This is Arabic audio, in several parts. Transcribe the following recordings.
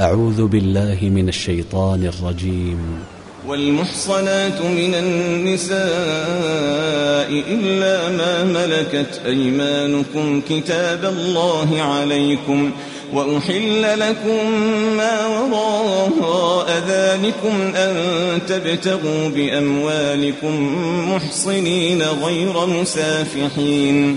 أعوذ بالله من الشيطان الرجيم. والمحصنات من النساء إلا ما ملكت أيمانكم كتاب الله عليكم وأحل لكم ما وراء ذلكم أن تبتغوا بأموالكم محصنين غير مسافحين.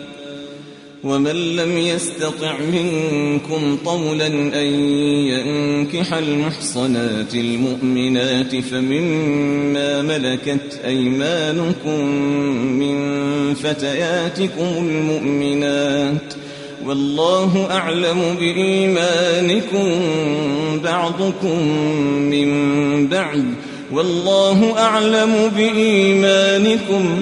ومن لم يستطع منكم طولا أن ينكح المحصنات المؤمنات فمما ملكت أيمانكم من فتياتكم المؤمنات والله أعلم بإيمانكم بعضكم من بعد والله أعلم بإيمانكم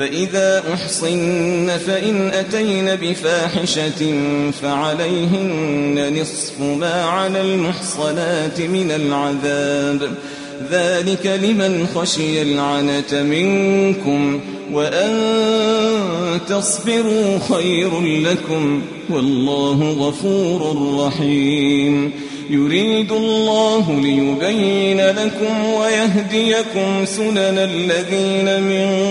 فإذا أحصن فإن أتين بفاحشة فعليهن نصف ما على المحصنات من العذاب. ذلك لمن خشي العنة منكم وأن تصبروا خير لكم والله غفور رحيم. يريد الله ليبين لكم ويهديكم سنن الذين من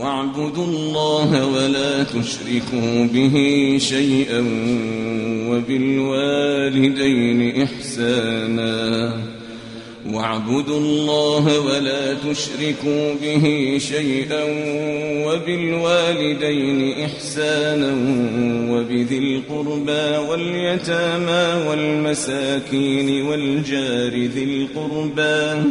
واعبدوا الله ولا تشركوا به شيئا وبالوالدين إحسانا. واعبدوا الله ولا تشركوا به شيئا وبالوالدين إحسانا وبذي القربى واليتامى والمساكين والجار ذي القربى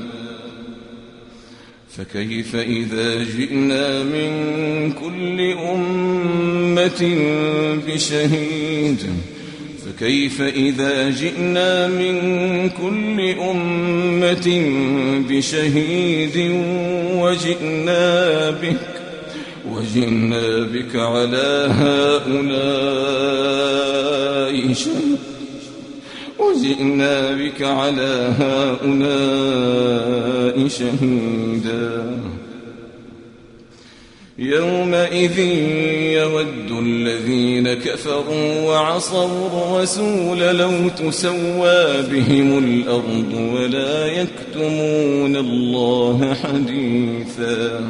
فكيف إذا جئنا من كل أمة بشهيد؟ فكيف إذا جئنا من كل أمة بشهيد وجئنا بك وجئنا بك على هؤلاء شهيد؟ وجئنا بك على هؤلاء شهيدا. يومئذ يود الذين كفروا وعصوا الرسول لو تسوى بهم الأرض ولا يكتمون الله حديثا.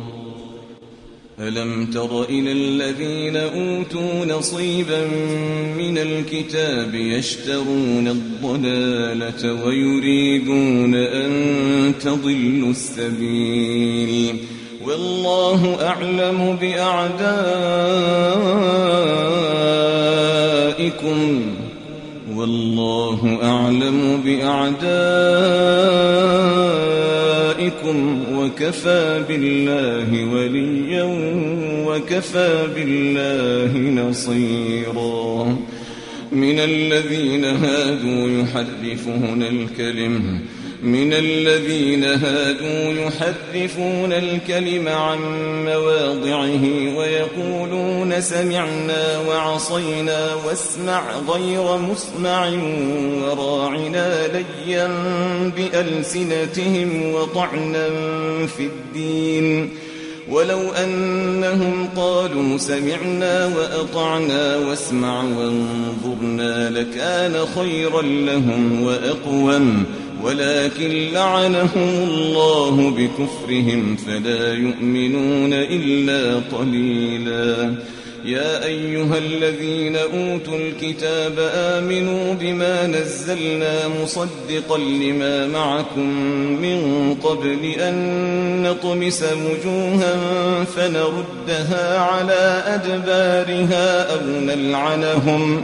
ألم تر إلى الذين أوتوا نصيبا من الكتاب يشترون الضلالة ويريدون أن تضلوا السبيل والله أعلم بأعدائكم والله أعلم بأعدائكم وكفى بالله وليا وكفى بالله نصيرا. من الذين هادوا يحرفون الكلم من الذين هادوا يحرفون الكلم عن مواضعه ويقولون سمعنا وعصينا واسمع غير مسمع وراعنا ليا بألسنتهم وطعنا في الدين. ولو أنهم قالوا سمعنا وأطعنا واسمع وانظرنا لكان خيرا لهم وأقوم. ولكن لعنهم الله بكفرهم فلا يؤمنون إلا قليلا. يا أيها الذين أوتوا الكتاب آمنوا بما نزلنا مصدقا لما معكم من قبل أن نطمس وجوها فنردها على أدبارها أو نلعنهم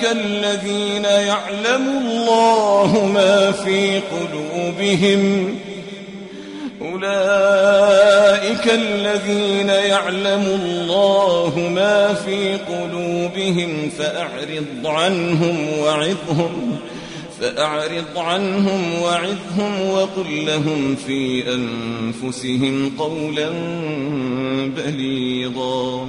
أولئك الذين يعلم الله ما في قلوبهم. أولئك الذين يعلم الله ما في قلوبهم فأعرض عنهم وعظهم فأعرض عنهم وعظهم وقل لهم في أنفسهم قولا بليغا.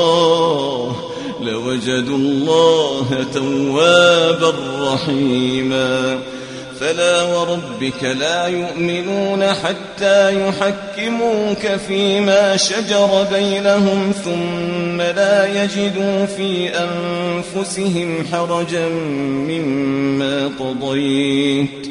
لوجدوا الله توابا رحيما. فلا وربك لا يؤمنون حتى يحكموك فيما شجر بينهم ثم لا يجدوا في أنفسهم حرجا مما قضيت.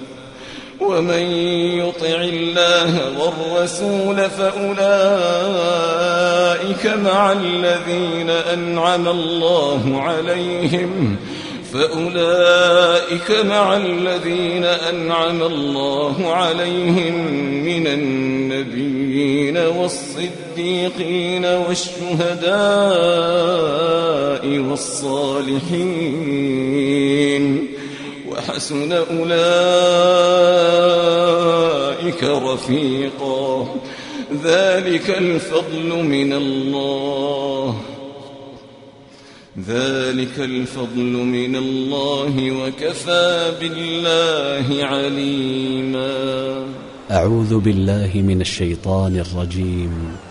ومن يطع الله والرسول فأولئك مع الذين أنعم الله عليهم فأولئك مع الذين أنعم الله عليهم من النبيين والصديقين والشهداء والصالحين. وحسن أولئك رفيقا. ذلك الفضل من الله. ذلك الفضل من الله وكفى بالله عليما. أعوذ بالله من الشيطان الرجيم.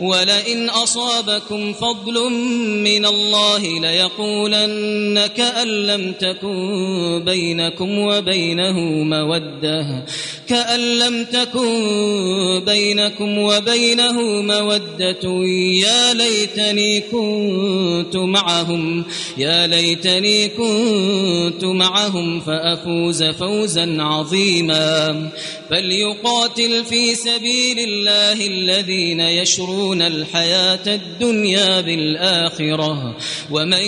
ولئن أصابكم فضل من الله ليقولن كأن لم تكن بينكم وبينه مودة. كأن لم تكن بينكم وبينه مودة. يا ليتني كنت معهم يا ليتني كنت معهم فأفوز فوزا عظيما. فليقاتل في سبيل الله الذين يشرون الحياة الدنيا بالآخرة. ومن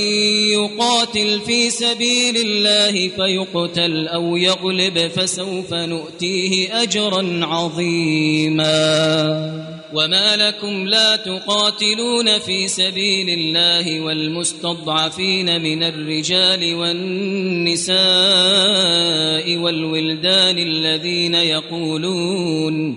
يقاتل في سبيل الله فيقتل أو يغلب فسوف نؤتيه أجرا عظيما. وما لكم لا تقاتلون في سبيل الله والمستضعفين من الرجال والنساء والولدان الذين يقولون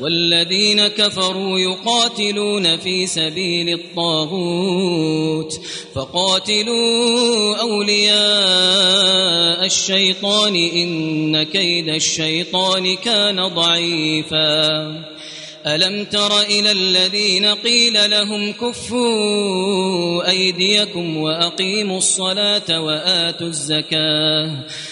والذين كفروا يقاتلون في سبيل الطاغوت فقاتلوا أولياء الشيطان إن كيد الشيطان كان ضعيفاً. ألم تر إلى الذين قيل لهم كفوا أيديكم وأقيموا الصلاة وآتوا الزكاة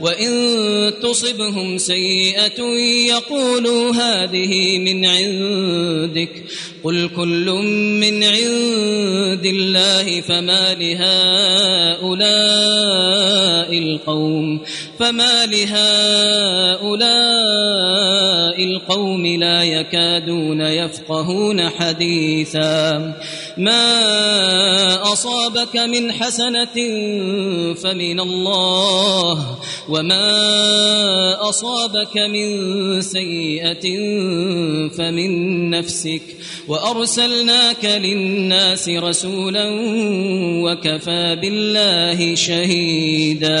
وإن تصبهم سيئة يقولوا هذه من عندك قل كل من عند الله فما لهؤلاء القوم فما لهؤلاء القوم لا يكادون يفقهون حديثا. ما أصابك من حسنة فمن الله وما أصابك من سيئة فمن نفسك. وأرسلناك للناس رسولا وكفى بالله شهيدا.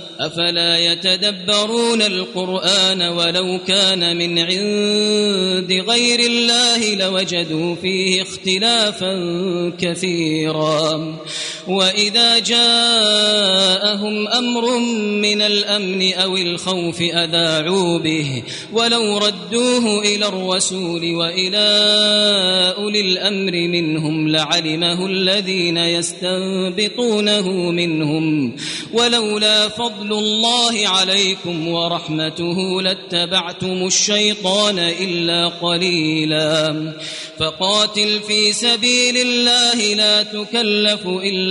أفلا يتدبرون القرآن ولو كان من عند غير الله لوجدوا فيه اختلافا كثيرا. وإذا جاء جاءهم أمر من الأمن أو الخوف أذاعوا به. ولو ردوه إلى الرسول وإلى أولي الأمر منهم لعلمه الذين يستنبطونه منهم. ولولا فضل الله عليكم ورحمته لاتبعتم الشيطان إلا قليلا. فقاتل في سبيل الله لا تكلف إلا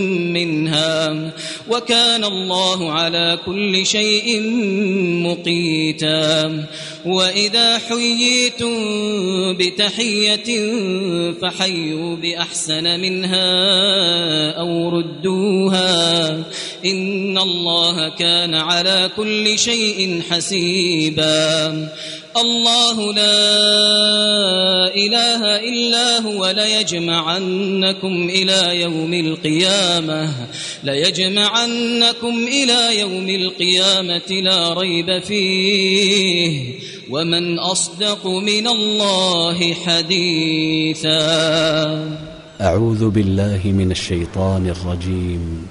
منها وكان الله على كل شيء مقيتا وإذا حييتم بتحية فحيوا بأحسن منها أو ردوها إن الله كان على كل شيء حسيبا الله لا إله إلا هو ليجمعنكم إلى يوم القيامة. ليجمعنكم إلى يوم القيامة لا ريب فيه. ومن أصدق من الله حديثا. أعوذ بالله من الشيطان الرجيم.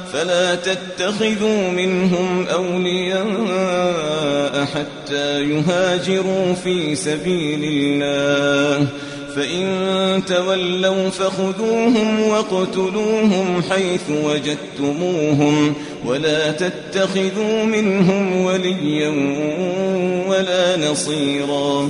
فلا تتخذوا منهم أولياء حتى يهاجروا في سبيل الله. فإن تولوا فخذوهم واقتلوهم حيث وجدتموهم ولا تتخذوا منهم وليا ولا نصيرا.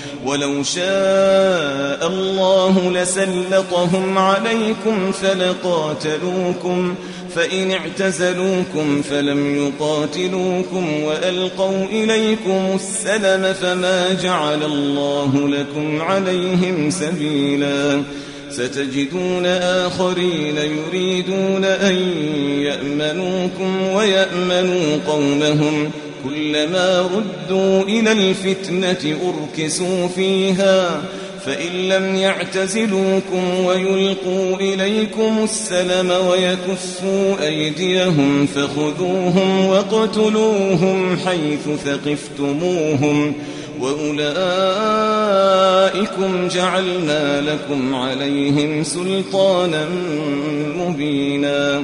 ولو شاء الله لسلطهم عليكم فلقاتلوكم فإن اعتزلوكم فلم يقاتلوكم وألقوا إليكم السلم فما جعل الله لكم عليهم سبيلا. ستجدون آخرين يريدون أن يأمنوكم ويأمنوا قومهم كلما ردوا إلى الفتنة أركسوا فيها فإن لم يعتزلوكم ويلقوا إليكم السلم ويكفوا أيديهم فخذوهم واقتلوهم حيث ثقفتموهم وأولئكم جعلنا لكم عليهم سلطانا مبينا.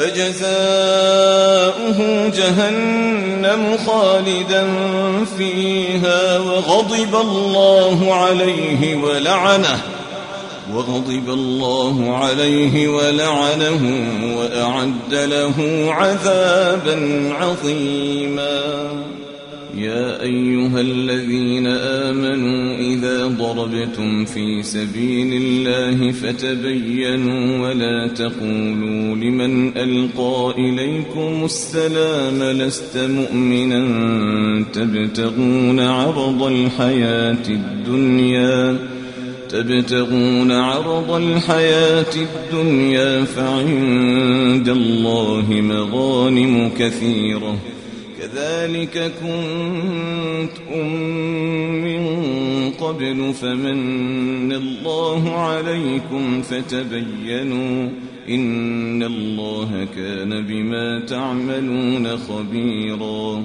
فجزاؤه جهنم خالدا فيها وغضب الله عليه ولعنه وغضب الله عليه ولعنه وأعد له عذابا عظيما يا أيها الذين آمنوا إذا ضربتم في سبيل الله فتبينوا ولا تقولوا لمن ألقى إليكم السلام لست مؤمنا تبتغون عرض الحياة الدنيا تبتغون عرض الحياة الدنيا فعند الله مغانم كثيرة كذلك كنتم من قبل فمن الله عليكم فتبينوا إن الله كان بما تعملون خبيراً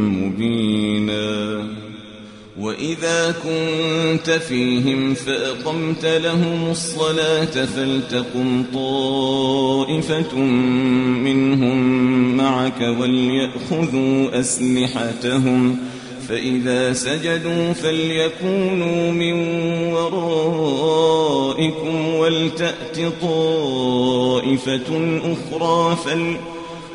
وإذا كنت فيهم فأقمت لهم الصلاة فلتقم طائفة منهم معك وليأخذوا أسلحتهم فإذا سجدوا فليكونوا من ورائكم ولتأت طائفة أخرى فليكونوا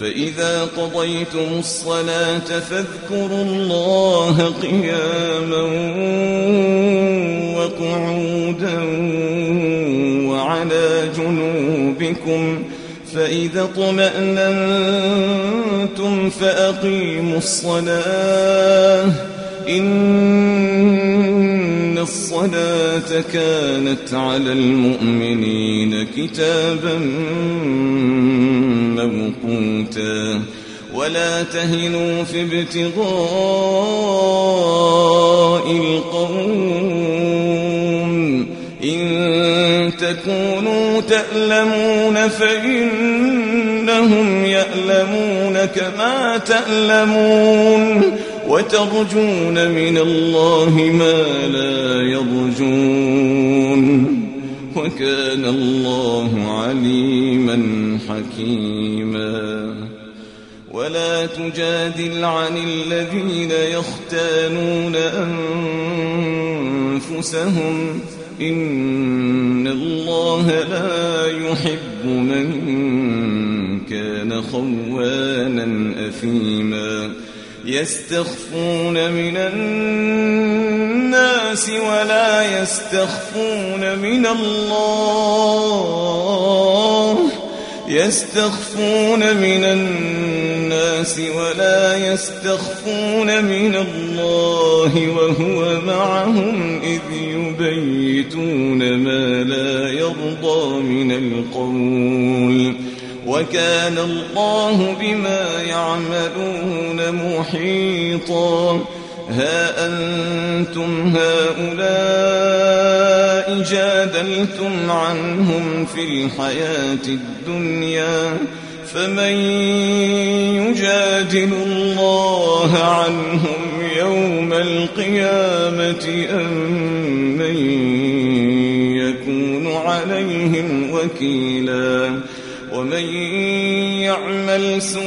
فإذا قضيتم الصلاة فاذكروا الله قياما وقعودا وعلى جنوبكم فإذا طمأننتم فأقيموا الصلاة إن الصلاة كانت على المؤمنين كتابا موقوتا. ولا تهنوا في ابتغاء القوم. إن تكونوا تألمون فإنهم يألمون كما تألمون. وترجون من الله ما لا يرجون. وكان الله عليما حكيما. ولا تجادل عن الذين يختانون أنفسهم. إن الله لا يحب من كان خوانا أثيما. يستخفون من الناس ولا يستخفون من الله. يستخفون من الناس ولا يستخفون من الله وهو معهم إذ يبيتون ما لا يرضى من القول. وكان الله بما يعملون محيطا. ها أنتم هؤلاء جادلتم عنهم في الحياة الدنيا فمن يجادل الله عنهم يوم القيامة أم من يكون عليهم وكيلا؟ ومن يعمل سوءا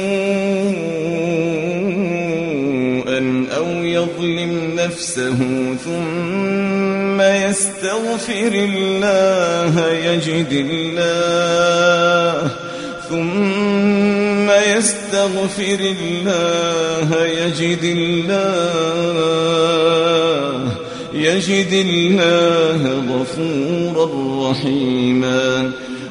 أو يظلم نفسه ثم يستغفر الله يجد الله ثم يستغفر الله يجد الله يجد الله غفورا رحيما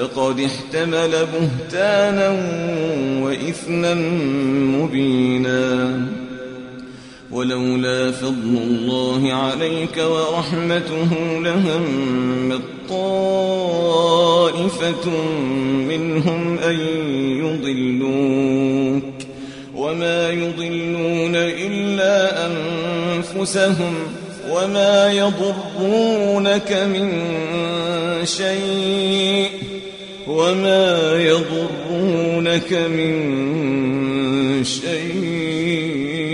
فقد احتمل بهتانا وإثما مبينا ولولا فضل الله عليك ورحمته لهم طائفة منهم أن يضلوك وما يضلون إلا أنفسهم وما يضرونك من شيء وما يضرونك من شيء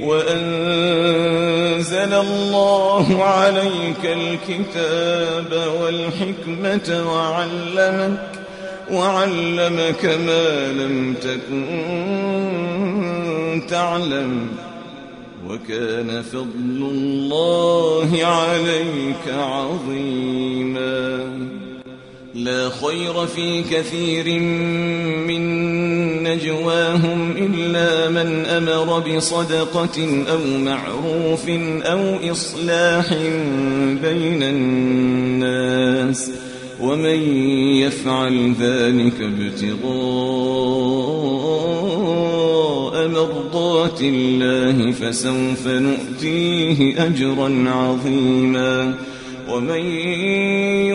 وأنزل الله عليك الكتاب والحكمة وعلمك وعلمك ما لم تكن تعلم وكان فضل الله عليك عظيما لا خير في كثير من نجواهم إلا من أمر بصدقة أو معروف أو إصلاح بين الناس ومن يفعل ذلك ابتغاء مرضات الله فسوف نؤتيه أجرا عظيما ومن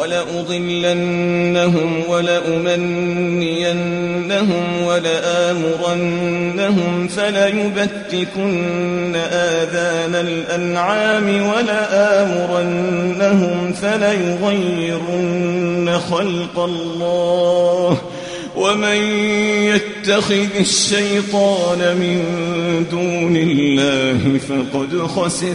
ولأضلنهم ولأمنينهم ولآمرنهم فليبتكن آذان الأنعام ولآمرنهم فليغيرن خلق الله ومن يتخذ الشيطان من دون الله فقد خسر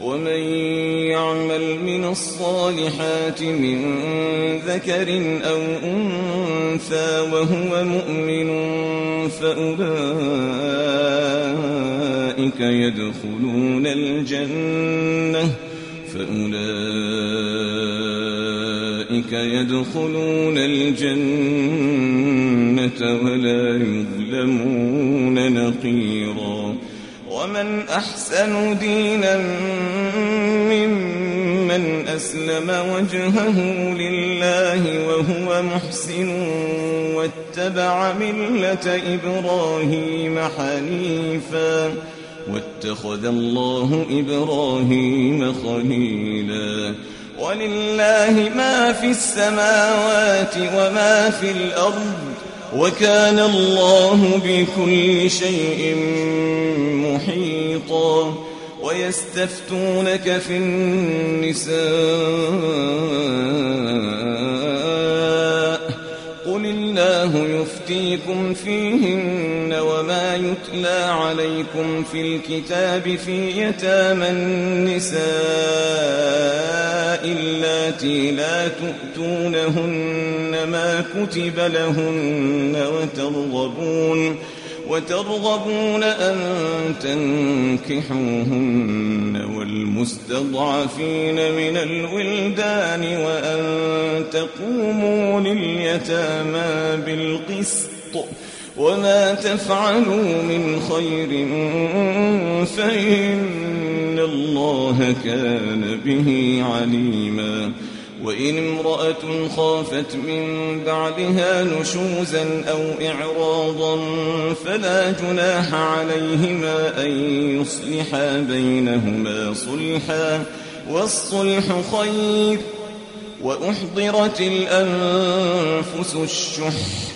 ومن يعمل من الصالحات من ذكر أو أنثى وهو مؤمن فأولئك يدخلون الجنة فأولئك يدخلون الجنة ولا يظلمون نقيرا. ومن أحسن دينا ممن أسلم وجهه لله وهو محسن واتبع ملة إبراهيم حنيفا واتخذ الله إبراهيم خليلا ولله ما في السماوات وما في الأرض وكان الله بكل شيء محيطا. ويستفتونك في النساء. قل الله يفتيكم فيهن وما يتلى عليكم في الكتاب في يتامى النساء اللاتي لا تؤتونهن ما كتب لهن وترغبون وترغبون أن تنكحوهن والمستضعفين من الولدان وأن تقوموا لليتامى بالقسط وما تفعلوا من خير فإن الله كان به عليما. وإن امرأة خافت من بعدها نشوزا أو إعراضا فلا جناح عليهما أن يصلحا بينهما صلحا. والصلح خير وأحضرت الأنفس الشح.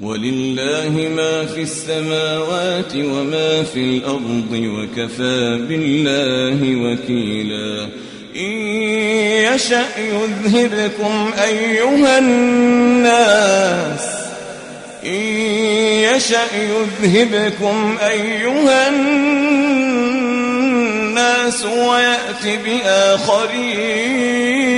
ولله ما في السماوات وما في الأرض وكفى بالله وكيلا. إن يشأ يذهبكم أيها الناس. إن يشأ يذهبكم أيها الناس ويأت بآخرين.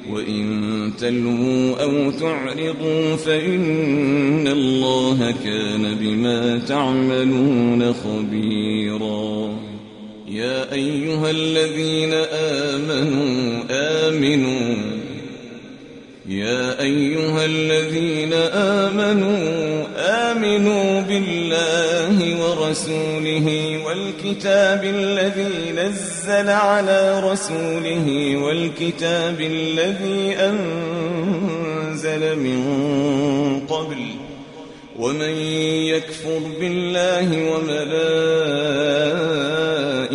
وإن تلووا أو تعرضوا فإن الله كان بما تعملون خبيرا. يا أيها الذين آمنوا آمنوا يا أيها الذين آمنوا آمنوا بالله ورسوله والكتاب الذي نزل على رسوله والكتاب الذي أنزل من قبل ومن يكفر بالله وملائكته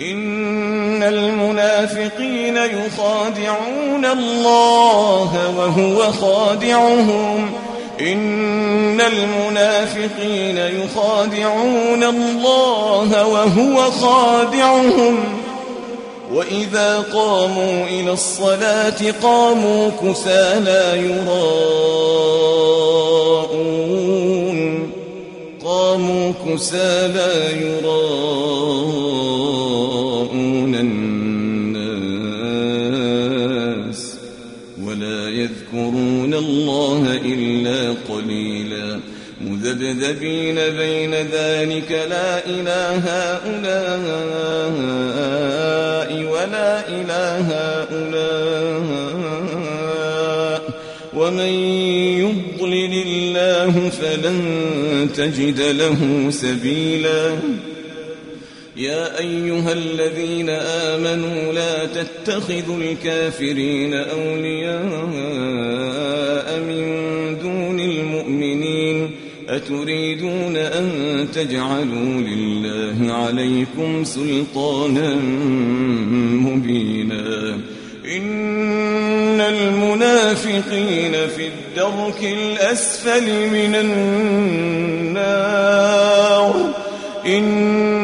إن المنافقين يخادعون الله وهو خادعهم. إن المنافقين يخادعون الله وهو خادعهم. وإذا قاموا إلى الصلاة قاموا كسى لا يراءون. قاموا كسى لا يراءون. الله إلا قليلا. مذبذبين بين ذلك لا إله هؤلاء ولا إله هؤلاء. ومن يضلل الله فلن تجد له سبيلا. يا أيها الذين آمنوا لا تتخذوا الكافرين أولياء من دون المؤمنين أتريدون أن تجعلوا لله عليكم سلطانا مبينا إن المنافقين في الدرك الأسفل من النار إن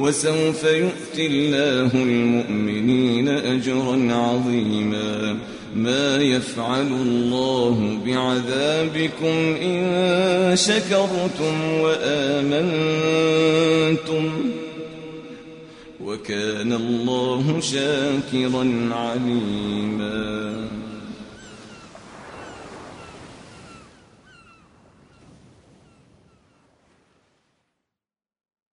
وسوف يؤتي الله المؤمنين أجرا عظيما. ما يفعل الله بعذابكم إن شكرتم وآمنتم. وكان الله شاكرا عليما.